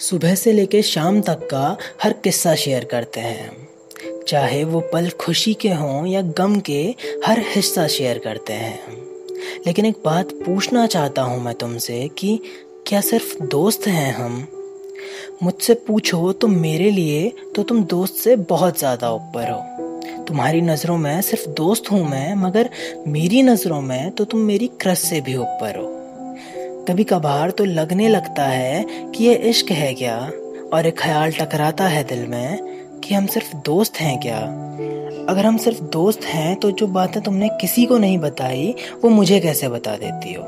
सुबह से लेकर शाम तक का हर किस्सा शेयर करते हैं। चाहे वो पल खुशी के हों या गम के, हर हिस्सा शेयर करते हैं। लेकिन एक बात पूछना चाहता हूँ मैं तुमसे कि क्या सिर्फ़ दोस्त हैं हम? मुझसे पूछो तो मेरे लिए तो तुम दोस्त से बहुत ज़्यादा ऊपर हो। तुम्हारी नज़रों में सिर्फ़ दोस्त हूँ मैं, मगर मेरी नज़रों में तो तुम मेरी क्रस से भी ऊपर हो। कभी कभार तो लगने लगता है कि ये इश्क है क्या? और एक ख्याल टकराता है दिल में कि हम सिर्फ़ दोस्त हैं क्या? अगर हम सिर्फ़ दोस्त हैं तो जो बातें तुमने किसी को नहीं बताई, वो मुझे कैसे बता देती हो?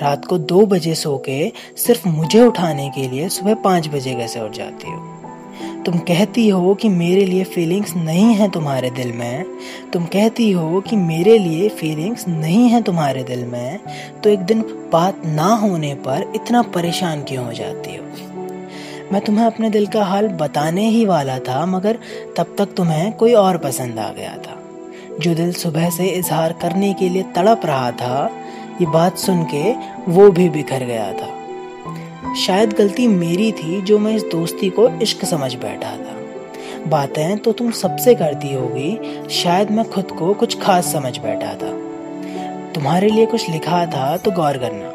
रात को दो बजे सो के सिर्फ़ मुझे उठाने के लिए सुबह पाँच बजे कैसे उठ जाती हो? तुम कहती हो कि मेरे लिए फीलिंग्स नहीं है तुम्हारे दिल में, तुम कहती हो कि मेरे लिए फीलिंग्स नहीं है तुम्हारे दिल में तो एक दिन बात ना होने पर इतना परेशान क्यों हो जाती हो? मैं तुम्हें अपने दिल का हाल बताने ही वाला था, मगर तब तक तुम्हें कोई और पसंद आ गया था। जो दिल सुबह से इजहार करने के लिए तड़प रहा था, ये बात सुन के वो भी बिखर गया था। शायद गलती मेरी थी जो मैं इस दोस्ती को इश्क समझ बैठा था। बातें तो तुम सबसे करती होगी, शायद मैं खुद को कुछ खास समझ बैठा था। तुम्हारे लिए कुछ लिखा था तो गौर करना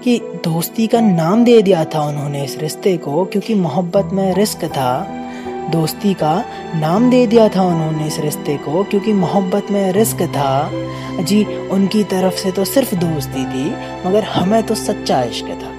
कि दोस्ती का नाम दे दिया था उन्होंने इस रिश्ते को, क्योंकि मोहब्बत में रिस्क था। दोस्ती का नाम दे दिया था उन्होंने इस रिश्ते को, क्योंकि मोहब्बत में रिस्क था। जी, उनकी तरफ़ से तो सिर्फ़ दोस्ती थी, मगर हमें तो सच्चा इश्क था।